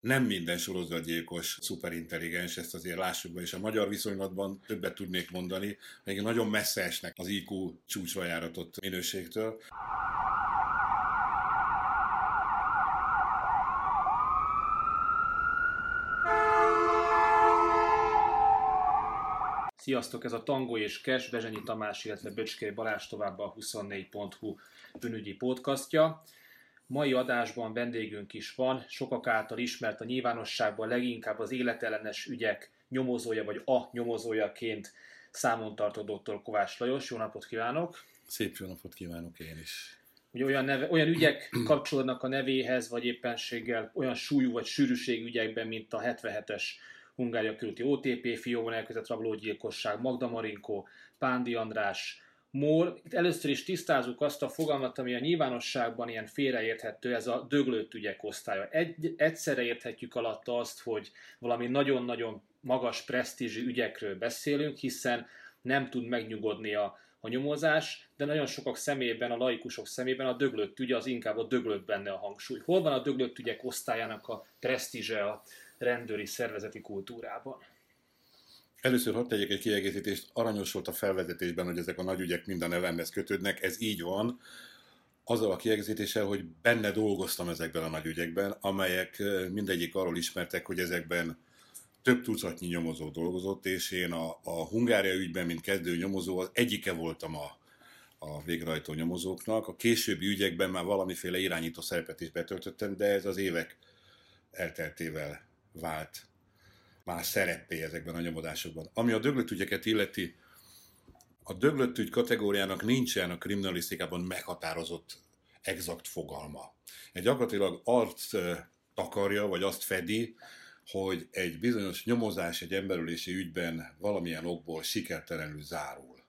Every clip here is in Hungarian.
nem minden sorozatgyilkos szuperintelligens, ezt azért lássuk be, és a magyar viszonylatban többet tudnék mondani, még nagyon messze esnek az IQ csúcsra járatott minőségtől. Sziasztok, ez a Tango és Kes, Bezsenyi Tamás, illetve Böcskei Balázs tovább a 24.hu bűnügyi podcastja. Mai adásban vendégünk is van, sokak által ismert a nyilvánosságban leginkább az életellenes ügyek nyomozója vagy a nyomozójaként számon tartó dr. Kovács Lajos. Jó napot kívánok! Szép jó napot kívánok én is! Ugye olyan, neve, olyan ügyek kapcsolódnak a nevéhez, vagy éppenséggel olyan súlyú vagy sűrűségű ügyekben, mint a 77-es Hungária körüli OTP, fióban elkezdett rablógyilkosság, Magda Marinko, Pándi András, MOL. Itt először is tisztázunk azt a fogalmat, ami a nyilvánosságban ilyen félreérthető, ez a döglött ügyek osztálya. Egy, egyszerre érthetjük alatta azt, hogy valami nagyon-nagyon magas presztízsű ügyekről beszélünk, hiszen nem tud megnyugodni a, a nyomozás, de nagyon sokak szemében, a laikusok szemében a döglött ügy az inkább a döglött benne a hangsúly. Hol van a döglött ügyek osztályának a presztízse a rendőri szervezeti kultúrában? Először hadd tegyek egy kiegészítést. Aranyos volt a felvezetésben, hogy ezek a nagy ügyek mind a nevemhez kötődnek. Ez így van. Azzal a kiegészítéssel, hogy benne dolgoztam ezekben a nagy ügyekben, amelyek mindegyik arról ismertek, hogy ezekben több tucatnyi nyomozó dolgozott, és én a, a Hungária ügyben, mint kezdő nyomozó, az egyike voltam a, a végrehajtó nyomozóknak. A későbbi ügyekben már valamiféle irányító szerepet is betöltöttem, de ez az évek elteltével vált más szerepé ezekben a nyomodásokban. Ami a döglött ügyeket illeti, a döglött ügy kategóriának nincsen a kriminalisztikában meghatározott exakt fogalma. Egy gyakorlatilag arc takarja, vagy azt fedi, hogy egy bizonyos nyomozás egy emberülési ügyben valamilyen okból sikertelenül zárul.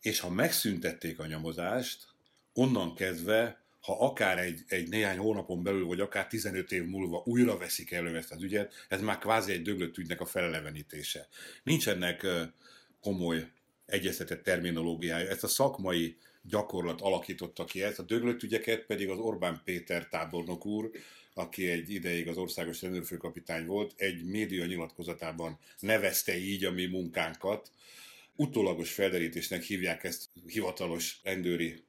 És ha megszüntették a nyomozást, onnan kezdve ha akár egy, egy néhány hónapon belül, vagy akár 15 év múlva újra veszik elő ezt az ügyet, ez már kvázi egy döglött ügynek a felelevenítése. Nincs ennek komoly egyeztetett terminológiája. Ezt a szakmai gyakorlat alakította ki ezt, a döglött ügyeket pedig az Orbán Péter tábornok úr, aki egy ideig az országos rendőrfőkapitány volt, egy média nyilatkozatában nevezte így a mi munkánkat. Utólagos felderítésnek hívják ezt hivatalos rendőri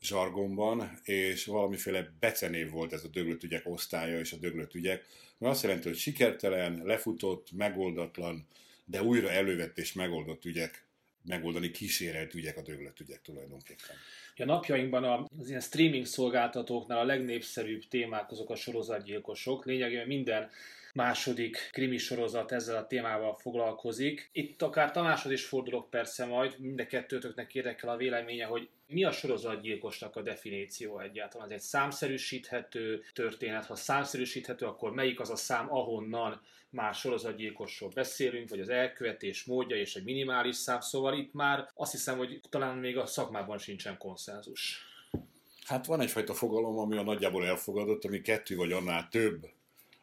zsargonban, és valamiféle becenév volt ez a döglött ügyek osztálya és a döglött ügyek, mert azt jelenti, hogy sikertelen, lefutott, megoldatlan, de újra elővett és megoldott ügyek, megoldani kísérelt ügyek a döglött ügyek tulajdonképpen. A napjainkban az ilyen streaming szolgáltatóknál a legnépszerűbb témák azok a sorozatgyilkosok. Lényegében minden második krimi sorozat ezzel a témával foglalkozik. Itt akár Tamáshoz is fordulok persze majd, mind a kettőtöknek érdekel a véleménye, hogy mi a sorozatgyilkosnak a definíció egyáltalán? Ez egy számszerűsíthető történet. Ha számszerűsíthető, akkor melyik az a szám, ahonnan már sorozatgyilkosról beszélünk, vagy az elkövetés módja és egy minimális szám. Szóval itt már azt hiszem, hogy talán még a szakmában sincsen konszenzus. Hát van egyfajta fogalom, ami a nagyjából elfogadott, ami kettő vagy annál több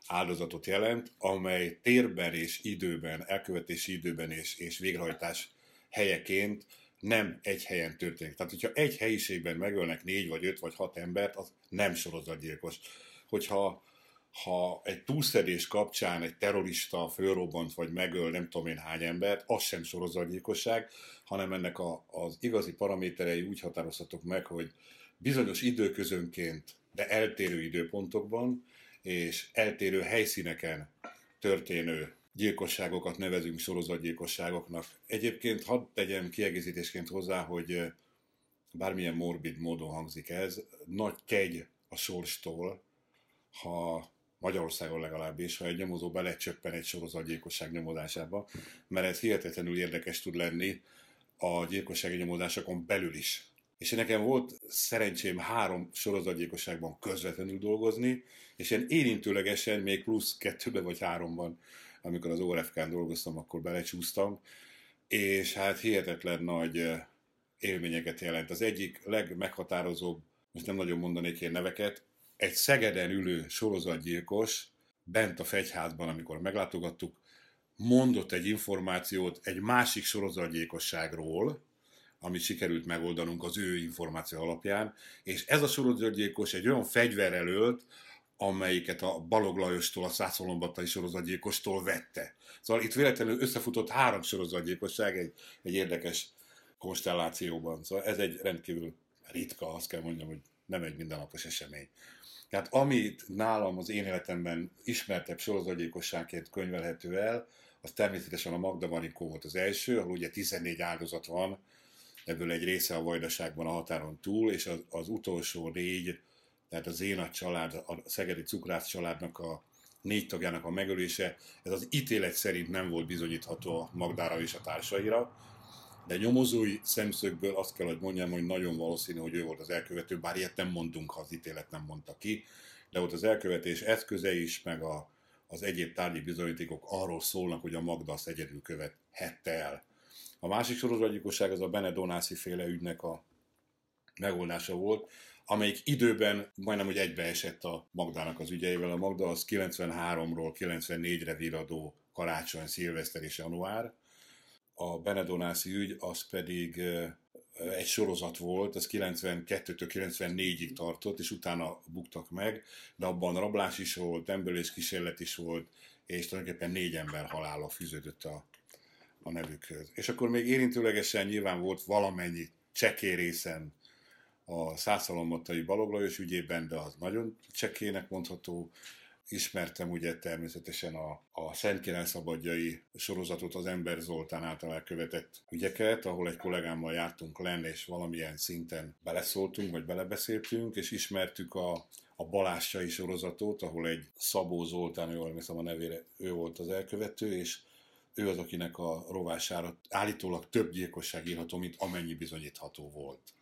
áldozatot jelent, amely térben és időben, elkövetési időben és, és végrehajtás helyeként nem egy helyen történik. Tehát, hogyha egy helyiségben megölnek négy, vagy öt, vagy hat embert, az nem sorozatgyilkos. Hogyha ha egy túlszedés kapcsán egy terrorista fölrobbant, vagy megöl nem tudom én hány embert, az sem sorozatgyilkosság, hanem ennek a, az igazi paraméterei úgy határozhatók meg, hogy bizonyos időközönként, de eltérő időpontokban, és eltérő helyszíneken történő gyilkosságokat nevezünk sorozatgyilkosságoknak. Egyébként hadd tegyem kiegészítésként hozzá, hogy bármilyen morbid módon hangzik ez, nagy kegy a sorstól, ha Magyarországon legalábbis, ha egy nyomozó belecsöppen egy sorozatgyilkosság nyomozásába, mert ez hihetetlenül érdekes tud lenni a gyilkossági nyomozásokon belül is. És nekem volt szerencsém három sorozatgyilkosságban közvetlenül dolgozni, és én érintőlegesen még plusz kettőbe vagy háromban amikor az ORFK-n dolgoztam, akkor belecsúsztam, és hát hihetetlen nagy élményeket jelent. Az egyik legmeghatározóbb, most nem nagyon mondanék ilyen neveket, egy Szegeden ülő sorozatgyilkos bent a fegyházban, amikor meglátogattuk, mondott egy információt egy másik sorozatgyilkosságról, amit sikerült megoldanunk az ő információ alapján, és ez a sorozatgyilkos egy olyan fegyverrel ölt, amelyiket a Balog Lajostól, a Szászolombattai sorozatgyilkostól vette. Szóval itt véletlenül összefutott három sorozatgyilkosság egy, egy érdekes konstellációban. Szóval ez egy rendkívül ritka, azt kell mondjam, hogy nem egy mindennapos esemény. Tehát amit nálam az én életemben ismertebb sorozatgyilkosságként könyvelhető el, az természetesen a Magda Manikó volt az első, ahol ugye 14 áldozat van, ebből egy része a Vajdaságban a határon túl, és az, az utolsó négy, tehát a Zénat család, a Szegedi Cukrász családnak a négy tagjának a megölése, ez az ítélet szerint nem volt bizonyítható a Magdára és a társaira, de nyomozói szemszögből azt kell, hogy mondjam, hogy nagyon valószínű, hogy ő volt az elkövető, bár ilyet nem mondunk, ha az ítélet nem mondta ki, de ott az elkövetés eszköze is, meg a, az egyéb tárgyi bizonyítékok arról szólnak, hogy a Magda azt egyedül követhette el. A másik sorozatgyilkosság az a Benedonászi féle ügynek a megoldása volt, amelyik időben majdnem, hogy egybeesett a Magdának az ügyeivel. A Magda az 93-ról 94-re viradó karácsony, szilveszter és január. A Benedonászi ügy az pedig egy sorozat volt, az 92-től 94-ig tartott, és utána buktak meg, de abban rablás is volt, emberölés kísérlet is volt, és tulajdonképpen négy ember halála fűződött a, a nevükhöz. És akkor még érintőlegesen nyilván volt valamennyi csekély részen a százszalomottai Baloglajos ügyében, de az nagyon csekének mondható. Ismertem ugye természetesen a, a Szent Király Szabadjai sorozatot, az Ember Zoltán által elkövetett ügyeket, ahol egy kollégámmal jártunk lenni, és valamilyen szinten beleszóltunk, vagy belebeszéltünk, és ismertük a, a Balássai sorozatot, ahol egy Szabó Zoltán, jól emlékszem a nevére, ő volt az elkövető, és ő az, akinek a rovására állítólag több gyilkosság írható, mint amennyi bizonyítható volt.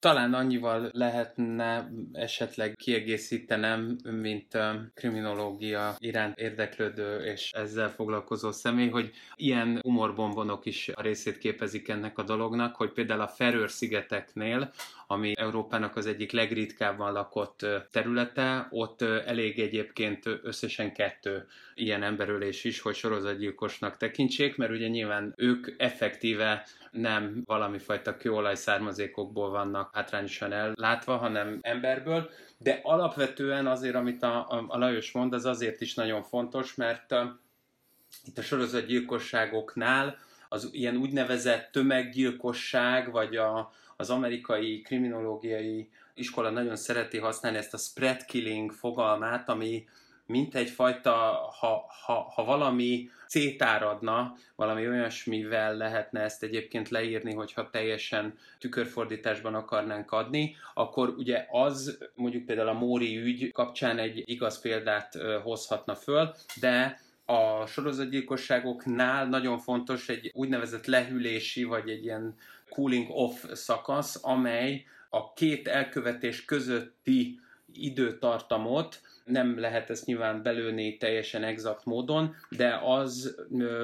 Talán annyival lehetne esetleg kiegészítenem, mint kriminológia iránt érdeklődő és ezzel foglalkozó személy, hogy ilyen humorbombonok is a részét képezik ennek a dolognak, hogy például a Ferőr-szigeteknél, ami Európának az egyik legritkábban lakott területe, ott elég egyébként összesen kettő ilyen emberölés is, hogy sorozatgyilkosnak tekintsék, mert ugye nyilván ők effektíve nem valami fajta kőolaj származékokból vannak hátrányosan ellátva, hanem emberből, de alapvetően azért, amit a, a Lajos mond, az azért is nagyon fontos, mert uh, itt a sorozatgyilkosságoknál az ilyen úgynevezett tömeggyilkosság, vagy a, az amerikai kriminológiai iskola nagyon szereti használni ezt a spread killing fogalmát, ami mint egyfajta, ha, ha, ha valami szétáradna, valami olyasmivel lehetne ezt egyébként leírni, hogyha teljesen tükörfordításban akarnánk adni, akkor ugye az mondjuk például a Móri ügy kapcsán egy igaz példát hozhatna föl, de a sorozatgyilkosságoknál nagyon fontos egy úgynevezett lehűlési, vagy egy ilyen cooling off szakasz, amely a két elkövetés közötti időtartamot nem lehet ezt nyilván belőni teljesen exakt módon, de az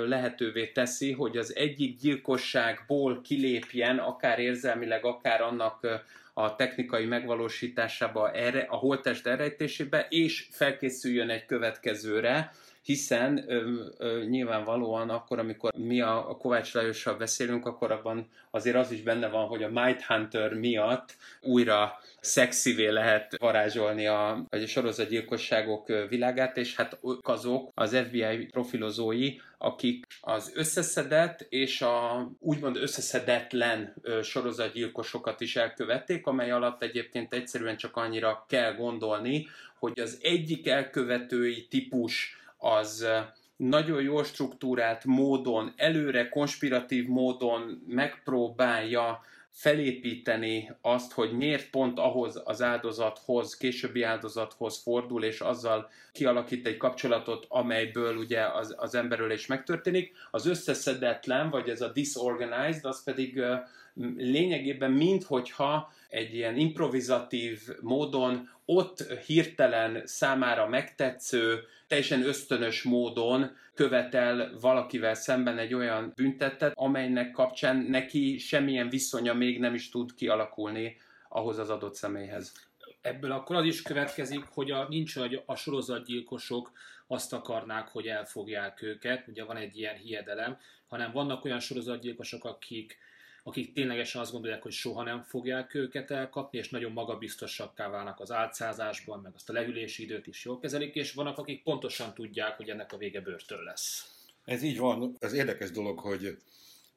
lehetővé teszi, hogy az egyik gyilkosságból kilépjen, akár érzelmileg, akár annak a technikai megvalósításába, erre, a holtest elrejtésébe, és felkészüljön egy következőre, hiszen ö, ö, nyilvánvalóan akkor, amikor mi a, a Kovács Lajossal beszélünk, akkor abban azért az is benne van, hogy a Might Hunter miatt újra szexivé lehet varázsolni a, a sorozatgyilkosságok világát, és hát azok az FBI profilozói, akik az összeszedett és a úgymond összeszedetlen sorozatgyilkosokat is elkövették, amely alatt egyébként egyszerűen csak annyira kell gondolni, hogy az egyik elkövetői típus az nagyon jól struktúrált módon, előre konspiratív módon megpróbálja felépíteni azt, hogy miért pont ahhoz az áldozathoz, későbbi áldozathoz fordul, és azzal kialakít egy kapcsolatot, amelyből ugye az, az emberről is megtörténik. Az összeszedetlen, vagy ez a disorganized, az pedig lényegében minthogyha egy ilyen improvizatív módon ott hirtelen számára megtetsző, teljesen ösztönös módon követel valakivel szemben egy olyan büntetet, amelynek kapcsán neki semmilyen viszonya még nem is tud kialakulni ahhoz az adott személyhez. Ebből akkor az is következik, hogy a, nincs, hogy a sorozatgyilkosok azt akarnák, hogy elfogják őket, ugye van egy ilyen hiedelem, hanem vannak olyan sorozatgyilkosok, akik akik ténylegesen azt gondolják, hogy soha nem fogják őket elkapni, és nagyon magabiztosakká válnak az álcázásban, meg azt a leülési időt is jól kezelik, és vannak, akik pontosan tudják, hogy ennek a vége börtön lesz. Ez így van. Ez érdekes dolog, hogy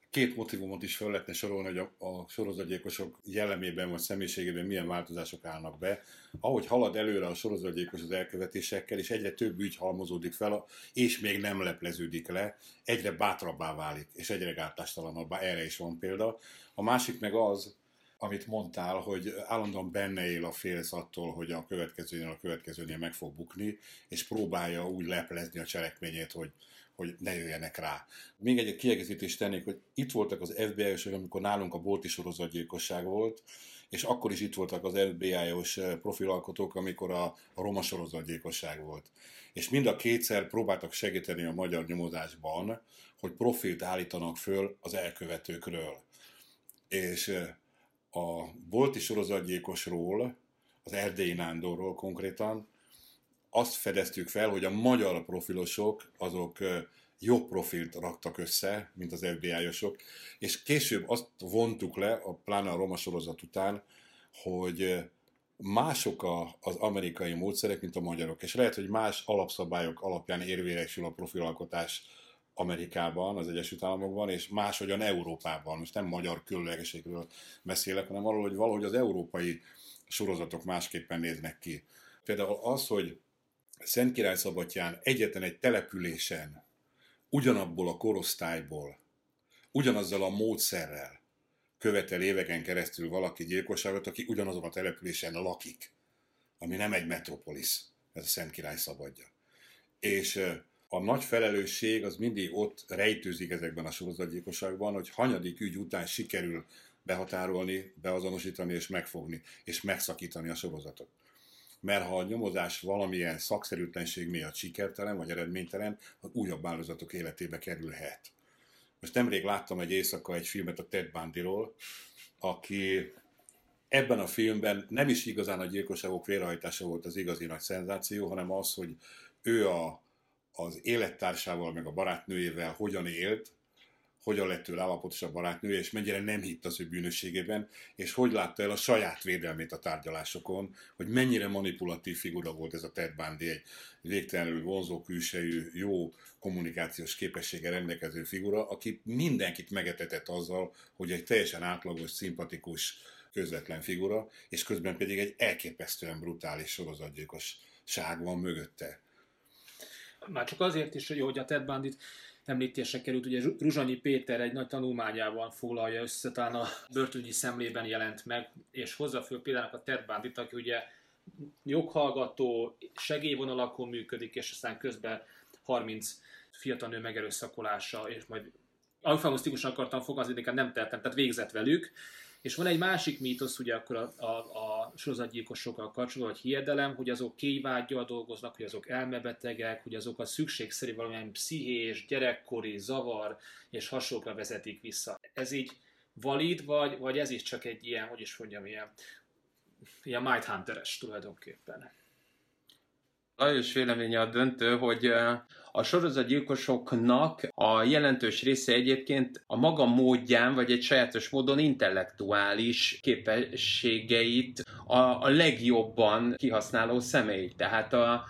két motivumot is fel lehetne sorolni, hogy a, a sorozatgyilkosok jellemében vagy személyiségében milyen változások állnak be. Ahogy halad előre a sorozatgyilkos az elkövetésekkel, és egyre több ügy halmozódik fel, és még nem lepleződik le, egyre bátrabbá válik, és egyre gátlástalaнаbbá. Erre is van példa. A másik meg az, amit mondtál, hogy állandóan benne él a félsz attól, hogy a következőnél a következőnél meg fog bukni, és próbálja úgy leplezni a cselekményét, hogy hogy ne jöjjenek rá. Még egy kiegészítést tennék, hogy itt voltak az FBI-osok, amikor nálunk a bolti sorozatgyilkosság volt, és akkor is itt voltak az FBI-os eh, profilalkotók, amikor a, a roma sorozatgyilkosság volt. És mind a kétszer próbáltak segíteni a magyar nyomozásban, hogy profilt állítanak föl az elkövetőkről. És eh, a bolti sorozatgyilkosról, az Erdélyi Nándorról konkrétan, azt fedeztük fel, hogy a magyar profilosok azok jobb profilt raktak össze, mint az FBI-osok, és később azt vontuk le, a pláne a roma sorozat után, hogy mások a, az amerikai módszerek, mint a magyarok, és lehet, hogy más alapszabályok alapján érvényesül a profilalkotás Amerikában, az Egyesült Államokban, és máshogyan Európában. Most nem magyar különlegességről beszélek, hanem arról, hogy valahogy az európai sorozatok másképpen néznek ki. Például az, hogy Szent Király Szabatyán egyetlen egy településen, ugyanabból a korosztályból, ugyanazzal a módszerrel követel éveken keresztül valaki gyilkosságot, aki ugyanazon a településen lakik, ami nem egy metropolis, ez a Szent Király Szabadja. És a nagy felelősség az mindig ott rejtőzik ezekben a sorozatgyilkosságban, hogy hanyadik ügy után sikerül behatárolni, beazonosítani és megfogni, és megszakítani a sorozatot mert ha a nyomozás valamilyen szakszerűtlenség miatt sikertelen vagy eredménytelen, az újabb áldozatok életébe kerülhet. Most nemrég láttam egy éjszaka egy filmet a Ted Bundyról, aki ebben a filmben nem is igazán a gyilkosságok végrehajtása volt az igazi nagy szenzáció, hanem az, hogy ő a, az élettársával, meg a barátnőjével hogyan élt, hogyan lett ő állapotos a barátnője, és mennyire nem hitt az ő bűnösségében, és hogy látta el a saját védelmét a tárgyalásokon, hogy mennyire manipulatív figura volt ez a Ted Bundy, egy végtelenül vonzó külsejű, jó kommunikációs képessége rendelkező figura, aki mindenkit megetetett azzal, hogy egy teljesen átlagos, szimpatikus, közvetlen figura, és közben pedig egy elképesztően brutális sorozatgyilkosság van mögötte. Már csak azért is, hogy a Ted Bundy említésre került, ugye Ruzsanyi Péter egy nagy tanulmányában foglalja össze, talán a börtönyi szemlében jelent meg, és hozza föl például a Ted Bandit, aki ugye joghallgató, segélyvonalakon működik, és aztán közben 30 fiatal nő megerőszakolása, és majd eufemisztikusan akartam fogalmazni, de nem tettem, tehát végzett velük, és van egy másik mítosz, ugye akkor a, a, a sorozatgyilkosokkal kapcsolatban, vagy hiedelem, hogy azok kéjvágyjal dolgoznak, hogy azok elmebetegek, hogy azok a szükségszerű valamilyen pszichés, gyerekkori zavar és hasonlókra vezetik vissza. Ez így valid, vagy, vagy ez is csak egy ilyen, hogy is mondjam, ilyen, ilyen Mindhunteres tulajdonképpen? Lajos véleménye a döntő, hogy a sorozatgyilkosoknak a jelentős része egyébként a maga módján, vagy egy sajátos módon intellektuális képességeit a, a legjobban kihasználó személy. Tehát a,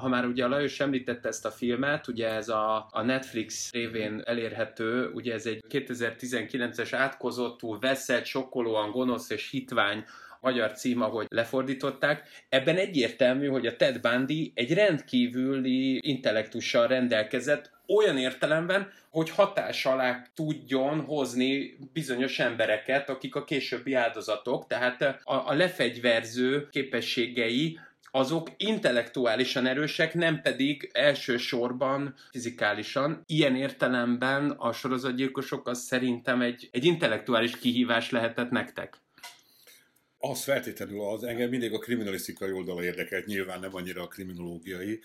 ha már ugye a Lajos említette ezt a filmet, ugye ez a, a Netflix révén elérhető, ugye ez egy 2019-es átkozottú, veszett, sokkolóan gonosz és hitvány magyar cím, ahogy lefordították. Ebben egyértelmű, hogy a Ted Bundy egy rendkívüli intellektussal rendelkezett, olyan értelemben, hogy hatás alá tudjon hozni bizonyos embereket, akik a későbbi áldozatok, tehát a, a lefegyverző képességei azok intellektuálisan erősek, nem pedig elsősorban fizikálisan. Ilyen értelemben a sorozatgyilkosok az szerintem egy, egy intellektuális kihívás lehetett nektek. Az feltétlenül az, engem mindig a kriminalisztikai oldala érdekelt, nyilván nem annyira a kriminológiai,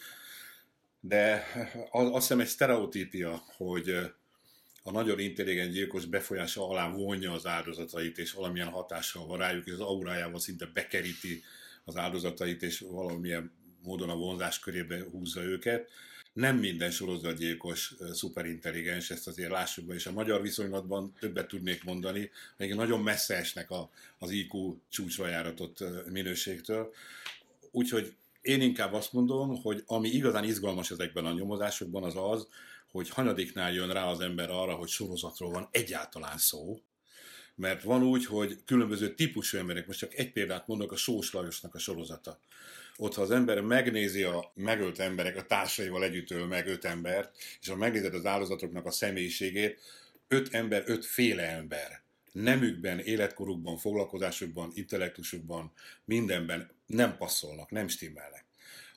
de az, azt hiszem egy sztereotípia, hogy a nagyon intelligens gyilkos befolyása alá vonja az áldozatait, és valamilyen hatással van rájuk, és az aurájával szinte bekeríti az áldozatait, és valamilyen módon a vonzás körébe húzza őket. Nem minden sorozatgyilkos szuperintelligens, ezt azért lássuk be, és a magyar viszonylatban többet tudnék mondani, még nagyon messze esnek a, az IQ csúcsra járatott minőségtől. Úgyhogy én inkább azt mondom, hogy ami igazán izgalmas ezekben a nyomozásokban az az, hogy hanyadiknál jön rá az ember arra, hogy sorozatról van egyáltalán szó, mert van úgy, hogy különböző típusú emberek, most csak egy példát mondok, a Sós Lajosnak a sorozata. Ott, ha az ember megnézi a megölt emberek, a társaival együtt öl meg öt embert, és ha megnézed az áldozatoknak a személyiségét, öt ember, öt féle ember. Nemükben, életkorukban, foglalkozásukban, intellektusukban, mindenben nem passzolnak, nem stimmelnek.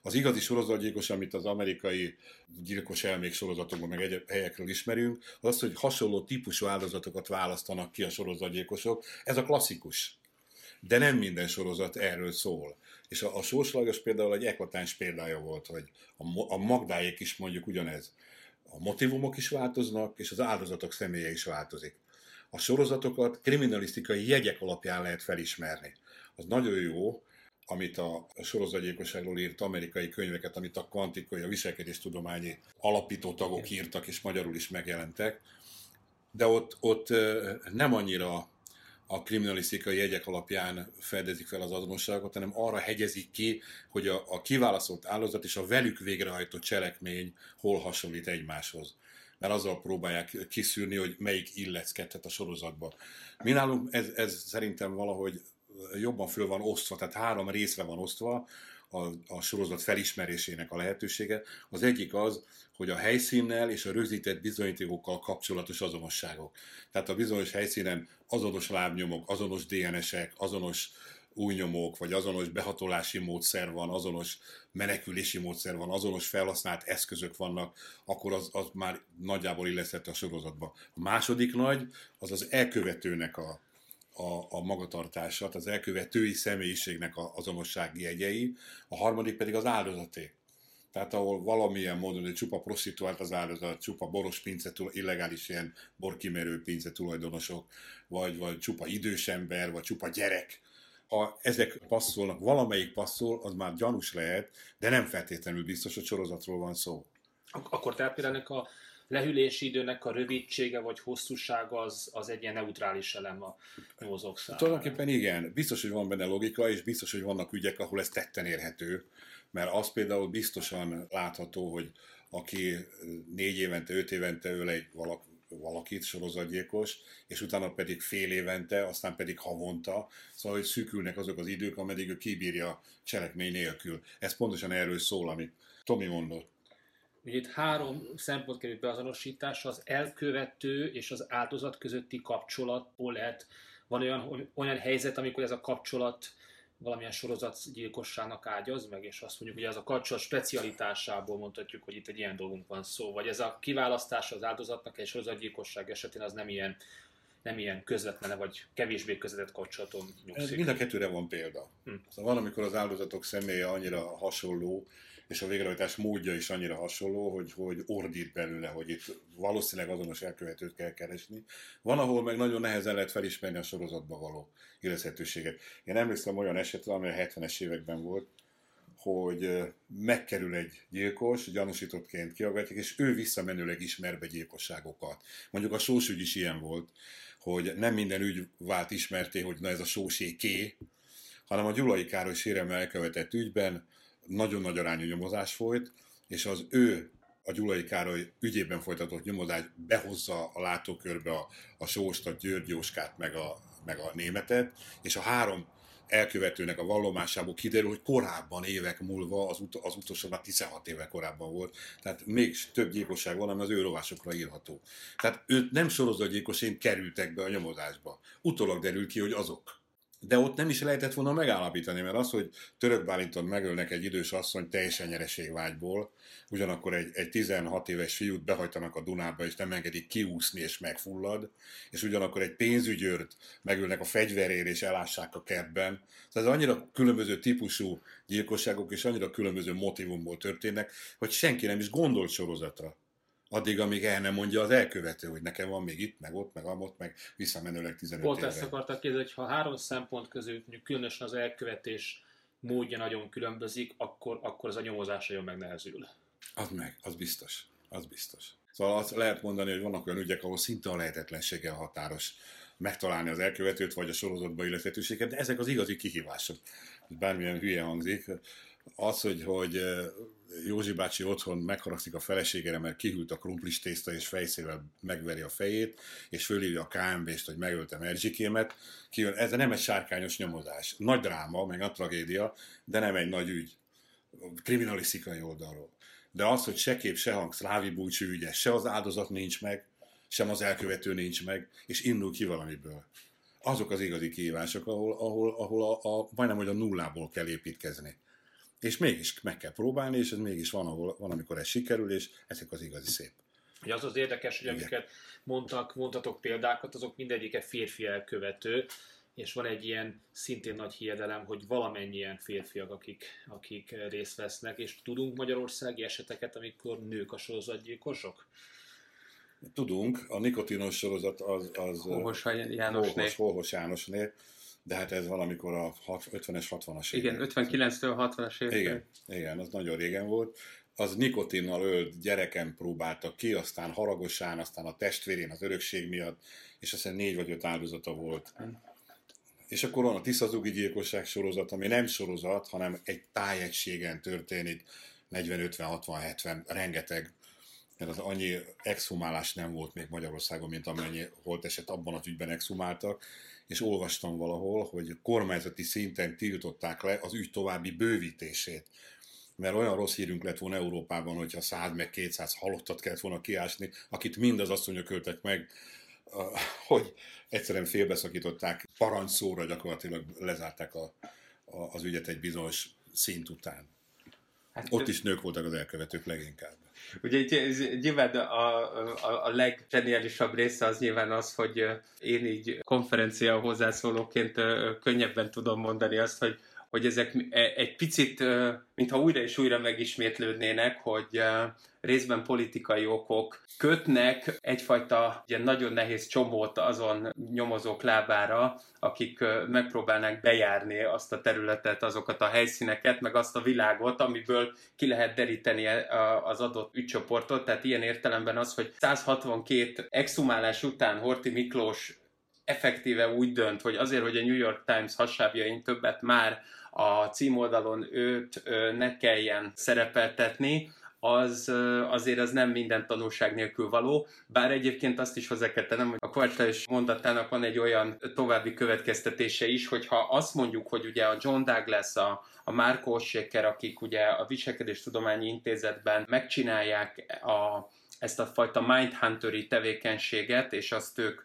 Az igazi sorozatgyilkos, amit az amerikai gyilkos elmék sorozatokban, meg egyéb helyekről ismerünk, az az, hogy hasonló típusú áldozatokat választanak ki a sorozatgyilkosok. Ez a klasszikus. De nem minden sorozat erről szól. És a, a sóslagos például egy eklatáns példája volt, hogy a, a Magdáék is mondjuk ugyanez. A motivumok is változnak, és az áldozatok személye is változik. A sorozatokat kriminalisztikai jegyek alapján lehet felismerni. Az nagyon jó, amit a sorozatgyilkosságról írt amerikai könyveket, amit a kvantikai, a viselkedéstudományi alapító tagok írtak, és magyarul is megjelentek. De ott, ott nem annyira a kriminalisztikai jegyek alapján fedezik fel az azonosságot, hanem arra hegyezik ki, hogy a, a kiválasztott áldozat és a velük végrehajtott cselekmény hol hasonlít egymáshoz. Mert azzal próbálják kiszűrni, hogy melyik illeckedhet a sorozatba. Mi nálunk ez, ez szerintem valahogy jobban föl van osztva, tehát három részre van osztva a, a sorozat felismerésének a lehetősége. Az egyik az, hogy a helyszínnel és a rögzített bizonyítékokkal kapcsolatos azonosságok. Tehát a bizonyos helyszínen azonos lábnyomok, azonos DNS-ek, azonos új vagy azonos behatolási módszer van, azonos menekülési módszer van, azonos felhasznált eszközök vannak, akkor az, az már nagyjából illesztette a sorozatba. A második nagy, az az elkövetőnek a, a, a magatartása, az elkövetői személyiségnek a azonossági jegyei, a harmadik pedig az áldozaté. Tehát ahol valamilyen módon, hogy csupa prostituált az áldozat, csupa boros pince, illegális ilyen borkimerő pince tulajdonosok, vagy, vagy csupa idős ember, vagy csupa gyerek. Ha ezek passzolnak, valamelyik passzol, az már gyanús lehet, de nem feltétlenül biztos, hogy sorozatról van szó. Ak- akkor tehát például a lehűlési időnek a rövidsége vagy hosszúsága az, az egy ilyen neutrális elem a nyomozók számára. Tulajdonképpen igen, biztos, hogy van benne logika, és biztos, hogy vannak ügyek, ahol ez tetten érhető, mert az például biztosan látható, hogy aki négy évente, öt évente öl egy valak, valakit, sorozatgyilkos, és utána pedig fél évente, aztán pedig havonta, szóval hogy szűkülnek azok az idők, ameddig ő kibírja cselekmény nélkül. Ez pontosan erről szól, amit Tomi mondott. Ugye itt három szempont került beazonosításra, az elkövető és az áldozat közötti kapcsolatból lehet, van olyan, olyan helyzet, amikor ez a kapcsolat valamilyen sorozatgyilkosságnak ágyaz meg, és azt mondjuk, hogy ez a kapcsolat specialitásából mondhatjuk, hogy itt egy ilyen dolgunk van szó, vagy ez a kiválasztása az áldozatnak egy sorozatgyilkosság esetén az nem ilyen, nem ilyen közvetlen, vagy kevésbé közvetett kapcsolaton nyugszik. Mind a kettőre van példa. Hm. Szóval van, amikor az áldozatok személye annyira hasonló, és a végrehajtás módja is annyira hasonló, hogy, hogy ordít belőle, hogy itt valószínűleg azonos elkövetőt kell keresni. Van, ahol meg nagyon nehezen lehet felismerni a sorozatba való érezhetőséget. Én emlékszem olyan esetre, ami a 70-es években volt, hogy megkerül egy gyilkos, gyanúsítottként kiagatják, és ő visszamenőleg ismer be gyilkosságokat. Mondjuk a sósügy is ilyen volt, hogy nem minden ügy vált ismerté, hogy na ez a sósé ké, hanem a Gyulai Károly sérelme elkövetett ügyben nagyon nagy arányú nyomozás folyt, és az ő a Gyulai Károly ügyében folytatott nyomozás behozza a látókörbe a, a Sóst, a György Jóskát, meg a, meg a németet, és a három elkövetőnek a vallomásából kiderül, hogy korábban, évek múlva, az, ut- az utolsó már 16 éve korábban volt, tehát még több gyilkosság van, ami az rovásokra írható. Tehát őt nem sorozatgyilkosén kerültek be a nyomozásba. Utólag derül ki, hogy azok de ott nem is lehetett volna megállapítani, mert az, hogy Török Bálinton megölnek egy idős asszony teljesen nyereségvágyból, ugyanakkor egy, egy 16 éves fiút behajtanak a Dunába, és nem engedik kiúszni, és megfullad, és ugyanakkor egy pénzügyőrt megölnek a fegyverért, és elássák a kertben. Tehát ez annyira különböző típusú gyilkosságok, és annyira különböző motivumból történnek, hogy senki nem is gondolt sorozatra addig, amíg el nem mondja az elkövető, hogy nekem van még itt, meg ott, meg amott, meg visszamenőleg 15 Pont ezt akartak kérdezni, hogy ha három szempont közül, mondjuk különösen az elkövetés módja nagyon különbözik, akkor, akkor ez a nyomozás nagyon megnehezül. Az meg, az biztos. Az biztos. Szóval azt lehet mondani, hogy vannak olyan ügyek, ahol szinte a lehetetlenséggel határos megtalálni az elkövetőt, vagy a sorozatba illethetőséget, de ezek az igazi kihívások. Bármilyen hülye hangzik, az, hogy, hogy Józsi bácsi otthon megharagszik a feleségére, mert kihűlt a krumplis tészta, és fejszével megveri a fejét, és fölírja a KMB-st, hogy megöltem Erzsikémet, kijön. Ez nem egy sárkányos nyomozás. Nagy dráma, meg a tragédia, de nem egy nagy ügy. Kriminalisztikai oldalról. De az, hogy se kép, se hang, szlávi búcsú ügye, se az áldozat nincs meg, sem az elkövető nincs meg, és indul ki valamiből. Azok az igazi kihívások, ahol, ahol, ahol a, a, majdnem, hogy a nullából kell építkezni. És mégis meg kell próbálni, és ez mégis van, ahol, van amikor ez sikerül, és ezek az igazi szép. Ugye az az érdekes, hogy amiket mondtak, mondhatok példákat, azok mindegyike férfi elkövető, és van egy ilyen szintén nagy hiedelem, hogy valamennyien férfiak, akik, akik részt vesznek, és tudunk magyarországi eseteket, amikor nők a sorozatgyilkosok? Tudunk, a nikotinos sorozat az... az Hóhos Jánosné. Hóhos Jánosné, de hát ez valamikor a 50-es, 60-as Igen, 59-től 60-as évek. Igen, igen, az nagyon régen volt. Az nikotinnal ölt gyereken próbáltak ki, aztán haragosán, aztán a testvérén az örökség miatt, és aztán négy vagy öt áldozata volt. És akkor van a Tiszazugi gyilkosság sorozat, ami nem sorozat, hanem egy tájegységen történik, 40, 50, 60, 70, rengeteg mert az annyi exhumálás nem volt még Magyarországon, mint amennyi volt eset abban az ügyben exhumáltak, és olvastam valahol, hogy kormányzati szinten tiltották le az ügy további bővítését. Mert olyan rossz hírünk lett volna Európában, hogyha 100 meg 200 halottat kellett volna kiásni, akit mind az asszonyok öltek meg, hogy egyszerűen félbeszakították, parancsszóra gyakorlatilag lezárták a, a, az ügyet egy bizonyos szint után. Hát, Ott is nők voltak az elkövetők leginkább. Ugye nyilván a, a, a leggeniálisabb része az nyilván az, hogy én így konferencia hozzászólóként könnyebben tudom mondani azt, hogy hogy ezek e, egy picit, mintha újra és újra megismétlődnének, hogy részben politikai okok kötnek egyfajta ilyen nagyon nehéz csomót azon nyomozók lábára, akik megpróbálnák bejárni azt a területet, azokat a helyszíneket, meg azt a világot, amiből ki lehet deríteni az adott ügycsoportot. Tehát ilyen értelemben az, hogy 162 exhumálás után Horti Miklós effektíve úgy dönt, hogy azért, hogy a New York Times hasábjain többet már a címoldalon őt ne kelljen szerepeltetni, az azért az nem minden tanulság nélkül való, bár egyébként azt is hozzá kell tennem, hogy a Kovács mondatának van egy olyan további következtetése is, hogy ha azt mondjuk, hogy ugye a John Douglas, a, a Marco Osséker, akik ugye a Viselkedés Tudományi Intézetben megcsinálják a ezt a fajta mindhunteri tevékenységet, és azt ők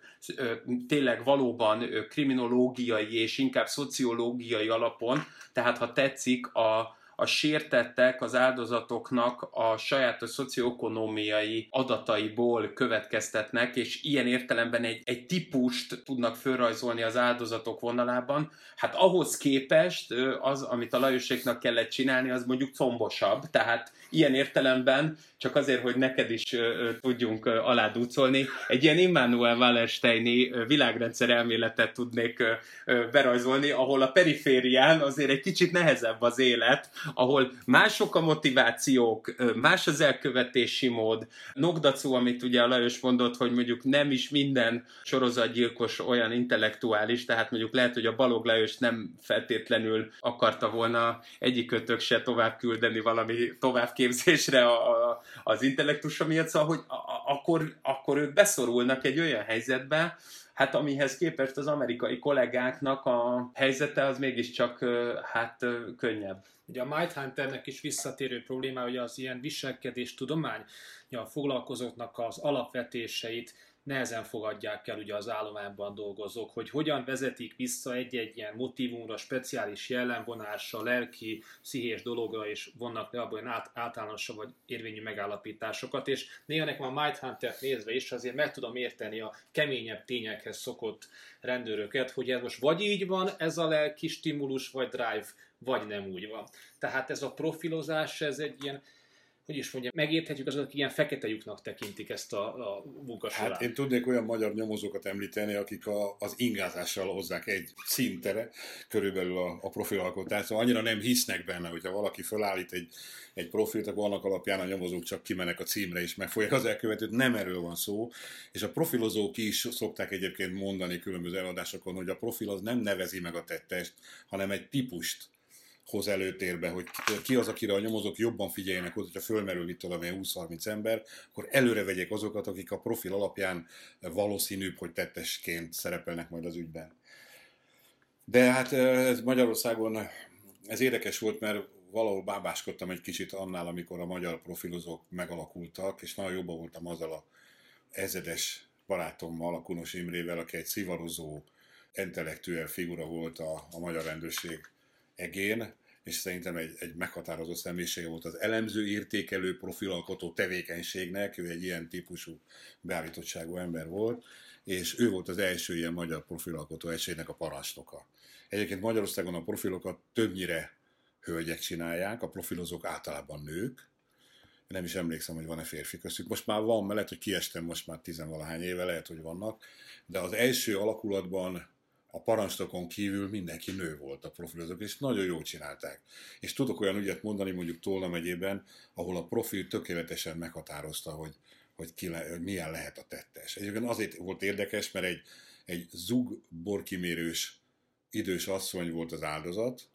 tényleg valóban kriminológiai és inkább szociológiai alapon, tehát ha tetszik, a, a sértettek az áldozatoknak a sajátos szocioekonomiai adataiból következtetnek, és ilyen értelemben egy, egy típust tudnak fölrajzolni az áldozatok vonalában. Hát ahhoz képest az, amit a Lajoséknak kellett csinálni, az mondjuk combosabb, tehát ilyen értelemben csak azért, hogy neked is tudjunk aládúcolni, egy ilyen Immanuel Wallersteini világrendszer elméletet tudnék berajzolni, ahol a periférián azért egy kicsit nehezebb az élet, ahol mások a motivációk, más az elkövetési mód. Nogdacó, amit ugye a Lajos mondott, hogy mondjuk nem is minden sorozatgyilkos olyan intellektuális, tehát mondjuk lehet, hogy a Balog Lajos nem feltétlenül akarta volna egyikőtök se tovább küldeni valami továbbképzésre a, a, az intellektusa miatt, szóval, hogy akkor, akkor ők beszorulnak egy olyan helyzetbe, hát amihez képest az amerikai kollégáknak a helyzete az mégiscsak hát könnyebb. Ugye a Mindhunternek is visszatérő probléma, hogy az ilyen viselkedés a foglalkozóknak az alapvetéseit nehezen fogadják el ugye az állományban dolgozók, hogy hogyan vezetik vissza egy-egy ilyen motivumra, speciális jellemvonásra, lelki, pszichés dologra, és vannak le abban át, általánosabb vagy érvényű megállapításokat, és néha nekem a mindhunter nézve is azért meg tudom érteni a keményebb tényekhez szokott rendőröket, hogy ez most vagy így van, ez a lelki stimulus, vagy drive, vagy nem úgy van. Tehát ez a profilozás, ez egy ilyen hogy is mondja, megérthetjük azokat, akik ilyen fekete lyuknak tekintik ezt a, a munka során. Hát én tudnék olyan magyar nyomozókat említeni, akik a, az ingázással hozzák egy szintere körülbelül a, a profilalkotást, szóval annyira nem hisznek benne, hogyha valaki felállít egy, egy profilt, akkor annak alapján a nyomozók csak kimenek a címre és megfogják az elkövetőt. Nem erről van szó, és a profilozók is szokták egyébként mondani különböző eladásokon, hogy a profil az nem nevezi meg a tettest, hanem egy típust hoz előtérbe, hogy ki az, akire a nyomozók jobban figyeljenek oda, hogyha fölmerül itt tudom 20-30 ember, akkor előre vegyék azokat, akik a profil alapján valószínűbb, hogy tettesként szerepelnek majd az ügyben. De hát ez Magyarországon ez érdekes volt, mert valahol bábáskodtam egy kicsit annál, amikor a magyar profilozók megalakultak, és nagyon jobban voltam azzal a ezedes barátommal, a Kunos Imrével, aki egy szivarozó, intellektuel figura volt a, a magyar rendőrség egén, és szerintem egy, egy meghatározó személyisége volt az elemző, értékelő, profilalkotó tevékenységnek, ő egy ilyen típusú beállítottságú ember volt, és ő volt az első ilyen magyar profilalkotó egységnek a parancsnoka. Egyébként Magyarországon a profilokat többnyire hölgyek csinálják, a profilozók általában nők, nem is emlékszem, hogy van-e férfi köztük. Most már van, mert lehet, hogy kiestem most már tizenvalahány éve, lehet, hogy vannak, de az első alakulatban a parancsnokon kívül mindenki nő volt a profilozók, és nagyon jól csinálták. És tudok olyan ügyet mondani mondjuk Tolna megyében, ahol a profil tökéletesen meghatározta, hogy, hogy, ki le, hogy milyen lehet a tettes. Egyébként azért volt érdekes, mert egy, egy zug borkimérős idős asszony volt az áldozat,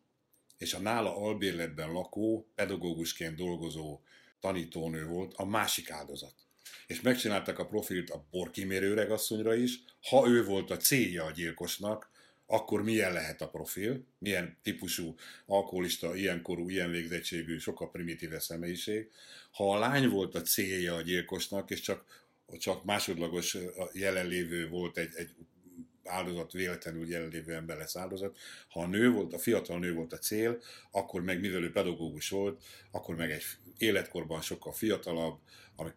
és a nála albérletben lakó, pedagógusként dolgozó tanítónő volt a másik áldozat. És megcsináltak a profilt a borkimérő regasszonyra is, ha ő volt a célja a gyilkosnak, akkor milyen lehet a profil, milyen típusú alkoholista, ilyen korú, ilyen végzettségű, sokkal primitíve személyiség. Ha a lány volt a célja a gyilkosnak, és csak, csak másodlagos jelenlévő volt egy, egy áldozat, véletlenül jelenlévő ember lesz áldozat. Ha a nő volt, a fiatal nő volt a cél, akkor meg mivel ő pedagógus volt, akkor meg egy életkorban sokkal fiatalabb,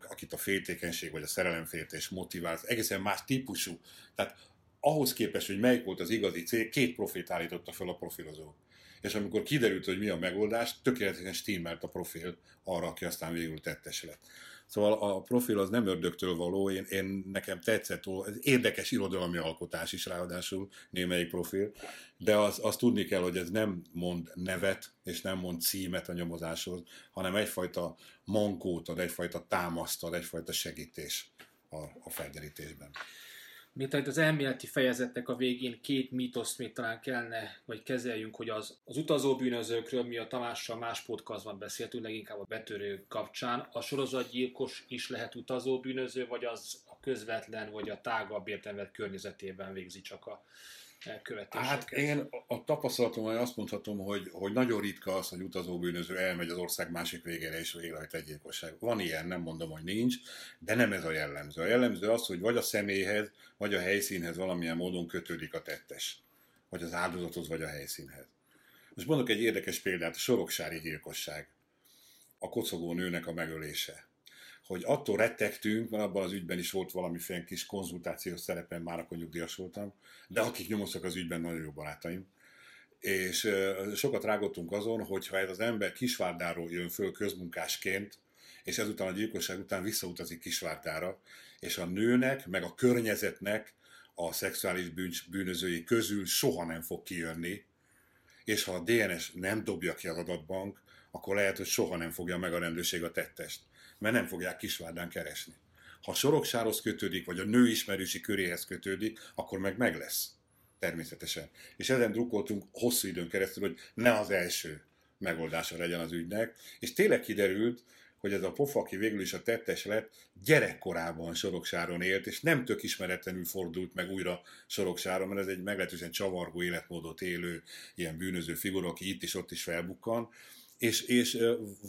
akit a féltékenység vagy a szerelemféltés motivált, egészen más típusú. Tehát ahhoz képest, hogy melyik volt az igazi cél, két profit állította fel a profilozó. És amikor kiderült, hogy mi a megoldás, tökéletesen stimmelt a profil arra, aki aztán végül tettes lett. Szóval a profil az nem ördögtől való, én, én nekem tetszett, ez érdekes irodalmi alkotás is ráadásul némelyik profil, de az, azt tudni kell, hogy ez nem mond nevet, és nem mond címet a nyomozáshoz, hanem egyfajta mankót ad, egyfajta támaszt ad, egyfajta segítés a, a felderítésben mint ahogy az elméleti fejezetnek a végén két mítoszt még talán kellene, vagy kezeljünk, hogy az, az utazó bűnözőkről mi a Tamással más podcastban beszéltünk, leginkább a betörő kapcsán. A sorozatgyilkos is lehet utazó bűnöző, vagy az a közvetlen, vagy a tágabb értelmet környezetében végzi csak a elkövetéseket? Hát én a tapasztalatommal azt mondhatom, hogy, hogy nagyon ritka az, hogy utazóbűnöző elmegy az ország másik végére és végrehajt egy gyilkosság. Van ilyen, nem mondom, hogy nincs, de nem ez a jellemző. A jellemző az, hogy vagy a személyhez, vagy a helyszínhez valamilyen módon kötődik a tettes. Vagy az áldozathoz, vagy a helyszínhez. Most mondok egy érdekes példát, a soroksári gyilkosság. A kocogó nőnek a megölése hogy attól rettegtünk, mert abban az ügyben is volt valamiféle kis konzultációs szerepen, már akkor nyugdíjas voltam, de akik nyomoztak az ügyben, nagyon jó barátaim. És sokat rágottunk azon, hogy ha ez az ember Kisvárdáról jön föl közmunkásként, és ezután a gyilkosság után visszautazik Kisvárdára, és a nőnek, meg a környezetnek a szexuális bűnözői közül soha nem fog kijönni, és ha a DNS nem dobja ki az adatbank, akkor lehet, hogy soha nem fogja meg a rendőrség a tettest mert nem fogják Kisvárdán keresni. Ha Soroksáros kötődik, vagy a nő ismerősi köréhez kötődik, akkor meg meg lesz. Természetesen. És ezen drukkoltunk hosszú időn keresztül, hogy ne az első megoldása legyen az ügynek, és tényleg kiderült, hogy ez a pofa, aki végül is a tettes lett, gyerekkorában Soroksáron élt, és nem tök ismeretlenül fordult meg újra Soroksáron, mert ez egy meglehetősen csavargó életmódot élő, ilyen bűnöző figura, aki itt is ott is felbukkan, és, és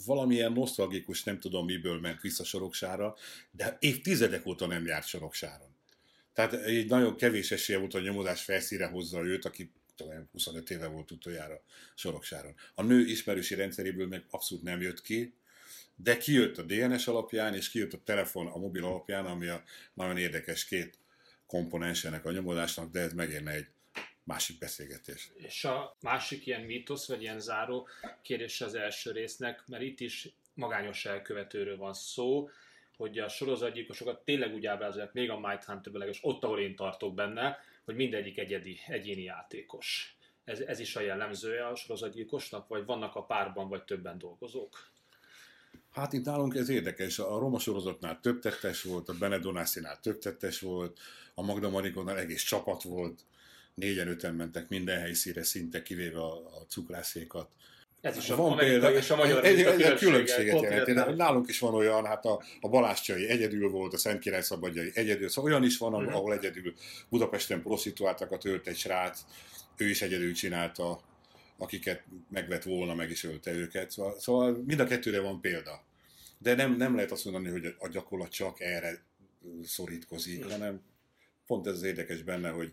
valamilyen nosztalgikus, nem tudom miből ment vissza Soroksára, de évtizedek óta nem járt Soroksáron. Tehát egy nagyon kevés esélye volt, a nyomozás felszíre hozza őt, aki talán 25 éve volt utoljára Soroksáron. A nő ismerősi rendszeréből meg abszolút nem jött ki, de kijött a DNS alapján, és kijött a telefon a mobil alapján, ami a nagyon érdekes két komponensenek a nyomozásnak, de ez megérne egy másik beszélgetés. És a másik ilyen mítosz, vagy ilyen záró kérdés az első résznek, mert itt is magányos elkövetőről van szó, hogy a sorozatgyilkosokat tényleg úgy ábrázolják, még a Might hunter és ott, ahol én tartok benne, hogy mindegyik egyedi, egyéni játékos. Ez, ez is a jellemzője a sorozatgyilkosnak, vagy vannak a párban, vagy többen dolgozók? Hát itt nálunk ez érdekes. A Roma sorozatnál több tettes volt, a Benedonászinál több tettes volt, a Magda Marikonál egész csapat volt, négyen, öten mentek minden helyszíre, szinte kivéve a, a cukrászékat. Ez is van a példa, és a magyar egy, egy, egy különbséget jelenti. Nálunk is van olyan, hát a, a Balázscsai egyedül volt, a Szent Király Szabadjai egyedül, szóval olyan is van, uh-huh. ahol egyedül Budapesten prostituáltakat ölt egy srác, ő is egyedül csinálta, akiket megvet volna, meg is ölte őket. Szóval, szóval mind a kettőre van példa. De nem, nem lehet azt mondani, hogy a gyakorlat csak erre szorítkozik, uh-huh. hanem pont ez az érdekes benne, hogy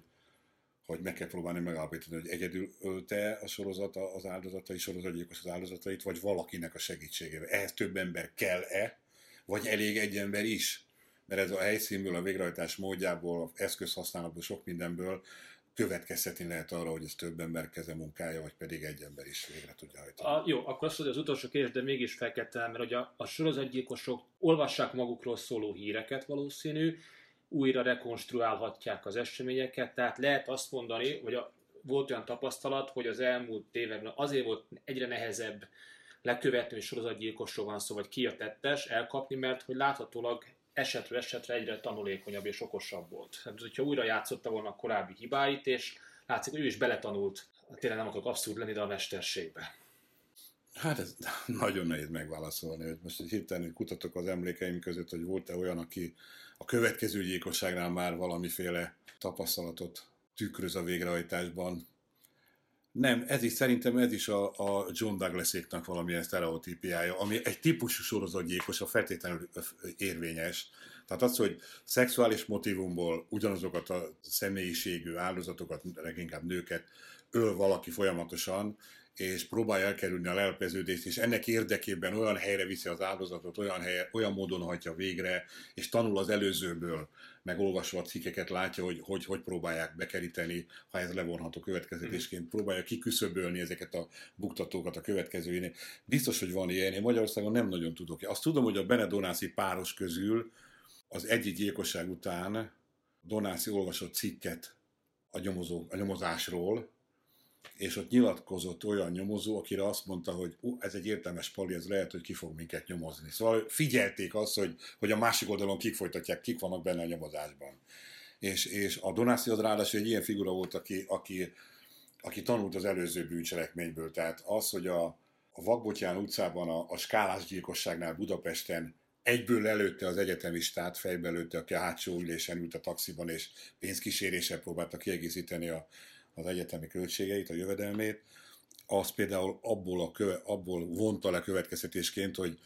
hogy meg kell próbálni megállapítani, hogy egyedül ölte a sorozat az áldozatai, sorozatgyilkos az áldozatait, vagy valakinek a segítségével. Ehhez több ember kell-e, vagy elég egy ember is? Mert ez a helyszínből, a végrehajtás módjából, a eszközhasználatból, sok mindenből következhetni lehet arra, hogy ez több ember keze munkája, vagy pedig egy ember is végre tudja hajtani. A, jó, akkor azt mondja az utolsó kérdés, de mégis fel kell mert hogy a, a sorozatgyilkosok olvassák magukról szóló híreket valószínű, újra rekonstruálhatják az eseményeket, tehát lehet azt mondani, hogy a, volt olyan tapasztalat, hogy az elmúlt években azért volt egyre nehezebb lekövetni, hogy sorozatgyilkosról van szó, vagy ki a tettes, elkapni, mert hogy láthatólag esetről esetre egyre tanulékonyabb és okosabb volt. Tehát, hogyha újra játszotta volna a korábbi hibáit, és látszik, hogy ő is beletanult, tényleg nem akarok abszurd lenni, de a mesterségbe. Hát ez nagyon nehéz megválaszolni, hogy most hirtelen kutatok az emlékeim között, hogy volt-e olyan, aki a következő gyilkosságnál már valamiféle tapasztalatot tükröz a végrehajtásban. Nem, ez is szerintem ez is a, a John Douglaséknak valamilyen sztereotípiája, ami egy típusú sorozatgyilkos, a feltétlenül érvényes. Tehát az, hogy szexuális motivumból ugyanazokat a személyiségű áldozatokat, leginkább nőket öl valaki folyamatosan, és próbálja elkerülni a lelpeződést, és ennek érdekében olyan helyre viszi az áldozatot, olyan, helye, olyan módon hagyja végre, és tanul az előzőből, meg olvasva a cikkeket látja, hogy, hogy hogy próbálják bekeríteni, ha ez levonható következetésként, mm. próbálja kiküszöbölni ezeket a buktatókat a következőjénél. Biztos, hogy van ilyen, én Magyarországon nem nagyon tudok. Azt tudom, hogy a Benedonászi páros közül az egyik gyilkosság után Donászi olvasott cikket a, nyomozó, a nyomozásról, és ott nyilatkozott olyan nyomozó, akire azt mondta, hogy uh, ez egy értelmes pali, ez lehet, hogy ki fog minket nyomozni. Szóval figyelték azt, hogy, hogy a másik oldalon kik folytatják, kik vannak benne a nyomozásban. És, és a Donászi az ráadásul egy ilyen figura volt, aki, aki, aki tanult az előző bűncselekményből. Tehát az, hogy a, a Vakbotyán utcában a, a skálás gyilkosságnál Budapesten egyből lelőtte az egyetemistát, fejbe lőtte, aki a hátsó ülésen ült a taxiban, és pénzkíséréssel próbálta kiegészíteni a, az egyetemi költségeit, a jövedelmét, az például abból, a köve, abból vonta le következtetésként, hogy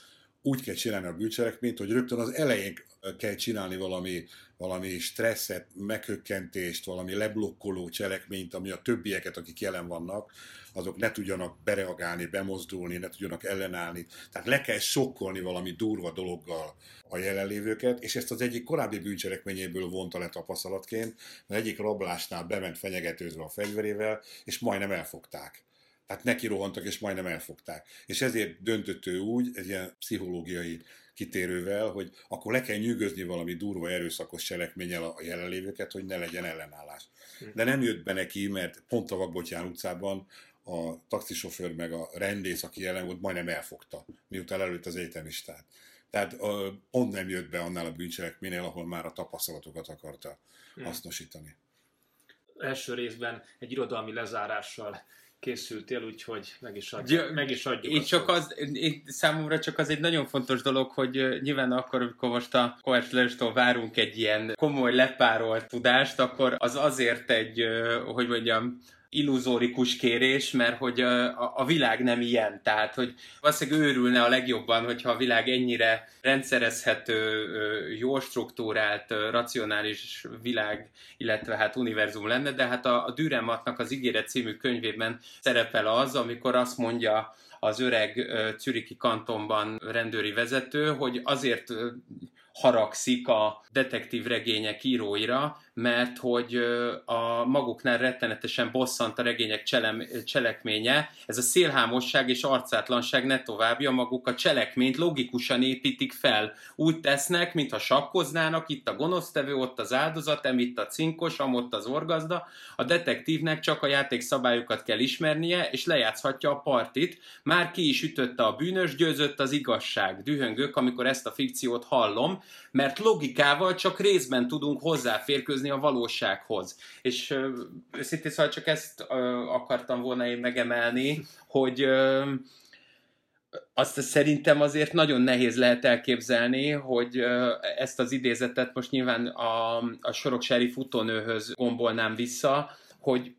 úgy kell csinálni a bűncselekményt, hogy rögtön az elején kell csinálni valami, valami stresszet, meghökkentést, valami leblokkoló cselekményt, ami a többieket, akik jelen vannak, azok ne tudjanak bereagálni, bemozdulni, ne tudjanak ellenállni. Tehát le kell sokkolni valami durva dologgal a jelenlévőket, és ezt az egyik korábbi bűncselekményéből vonta le tapasztalatként, mert egyik rablásnál bement fenyegetőzve a fegyverével, és majdnem elfogták. Tehát neki rohantak, és majdnem elfogták. És ezért döntött ő úgy, egy ilyen pszichológiai kitérővel, hogy akkor le kell nyűgözni valami durva erőszakos cselekménnyel a jelenlévőket, hogy ne legyen ellenállás. Hm. De nem jött be neki, mert pont a Vakbotyán utcában a taxisofőr meg a rendész, aki jelen volt, majdnem elfogta, miután előtt az egyetemistát. Tehát pont nem jött be annál a bűncselekménynél, ahol már a tapasztalatokat akarta hmm. hasznosítani. Első részben egy irodalmi lezárással készültél, úgyhogy meg is ja, meg is adjuk én csak az, én, számomra csak az egy nagyon fontos dolog, hogy nyilván akkor, amikor most a Kovács várunk egy ilyen komoly lepárolt tudást, akkor az azért egy, hogy mondjam, illuzórikus kérés, mert hogy a, a világ nem ilyen. Tehát, hogy valószínűleg őrülne a legjobban, hogyha a világ ennyire rendszerezhető, jó struktúrált, racionális világ, illetve hát univerzum lenne, de hát a, a Dürematnak az Ígéret című könyvében szerepel az, amikor azt mondja az öreg Czüriki kantonban rendőri vezető, hogy azért haragszik a detektív regények íróira, mert hogy a maguknál rettenetesen bosszant a regények cselem, cselekménye, ez a szélhámosság és arcátlanság ne továbbja maguk a cselekményt logikusan építik fel. Úgy tesznek, mintha sakkoznának, itt a gonosztevő, ott az áldozat, itt a cinkos, amott az orgazda. A detektívnek csak a játék szabályokat kell ismernie, és lejátszhatja a partit. Már ki is ütötte a bűnös, győzött az igazság. Dühöngök, amikor ezt a fikciót hallom, mert logikával csak részben tudunk hozzáférkőzni a valósághoz. És őszintén szóval csak ezt akartam volna én megemelni, hogy azt szerintem azért nagyon nehéz lehet elképzelni, hogy ezt az idézetet most nyilván a, a soroksári futónőhöz gombolnám vissza, hogy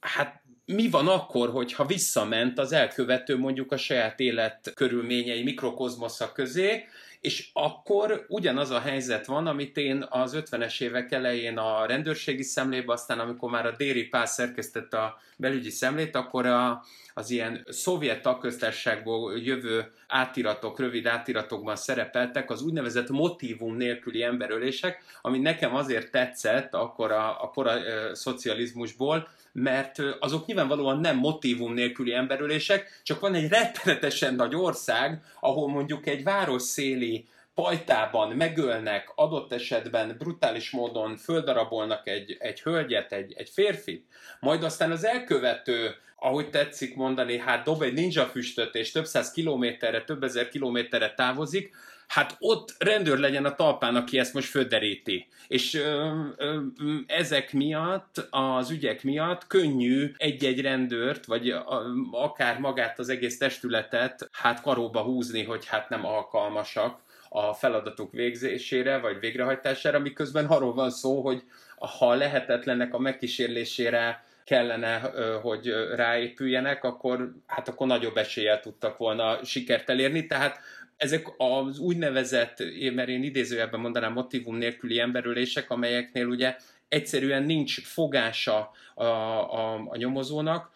hát mi van akkor, hogyha visszament az elkövető mondjuk a saját élet körülményei mikrokozmosza közé, és akkor ugyanaz a helyzet van, amit én az 50-es évek elején a rendőrségi szemlébe, aztán amikor már a Déri Pál szerkesztette a belügyi szemlét, akkor a, az ilyen szovjet tagköztárságból jövő átiratok, rövid átiratokban szerepeltek az úgynevezett motivum nélküli emberölések, ami nekem azért tetszett akkor a, a kora e, szocializmusból, mert azok nyilvánvalóan nem motivum nélküli emberölések, csak van egy rettenetesen nagy ország, ahol mondjuk egy város széli pajtában megölnek, adott esetben brutális módon földarabolnak egy, egy hölgyet, egy, egy férfit, majd aztán az elkövető, ahogy tetszik mondani, hát dob egy ninja füstöt, és több száz kilométerre, több ezer kilométerre távozik, hát ott rendőr legyen a talpán, aki ezt most föderíti. És ö, ö, ezek miatt, az ügyek miatt könnyű egy-egy rendőrt, vagy a, akár magát az egész testületet hát karóba húzni, hogy hát nem alkalmasak a feladatok végzésére, vagy végrehajtására, miközben arról van szó, hogy ha lehetetlenek a megkísérlésére kellene, hogy ráépüljenek, akkor, hát akkor nagyobb eséllyel tudtak volna sikert elérni. Tehát ezek az úgynevezett, mert én idézőjelben mondanám motivum nélküli emberülések, amelyeknél ugye egyszerűen nincs fogása a, a, a nyomozónak,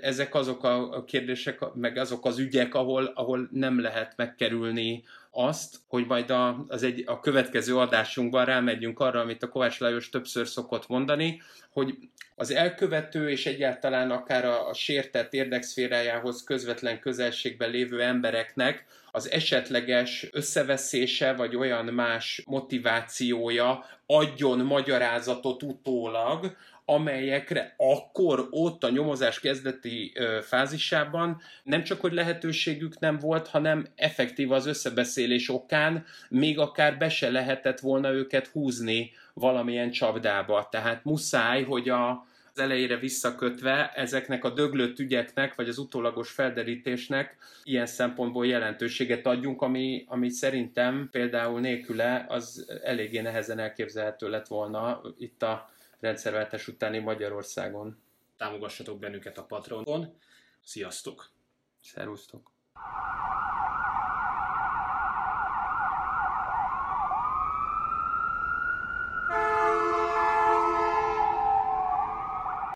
ezek azok a kérdések, meg azok az ügyek, ahol, ahol nem lehet megkerülni azt, hogy majd a, az egy, a következő adásunkban rámegyünk arra, amit a Kovács Lajos többször szokott mondani, hogy az elkövető és egyáltalán akár a, a sértett érdekszférájához közvetlen közelségben lévő embereknek az esetleges összeveszése vagy olyan más motivációja adjon magyarázatot utólag, amelyekre akkor ott a nyomozás kezdeti fázisában nem csak, hogy lehetőségük nem volt, hanem effektív az összebeszélés okán még akár be se lehetett volna őket húzni valamilyen csapdába. Tehát muszáj, hogy a, az elejére visszakötve ezeknek a döglött ügyeknek, vagy az utólagos felderítésnek ilyen szempontból jelentőséget adjunk, ami, ami szerintem például nélküle az eléggé nehezen elképzelhető lett volna itt a rendszerváltás utáni Magyarországon. Támogassatok bennünket a Patronon. Sziasztok! Szerusztok!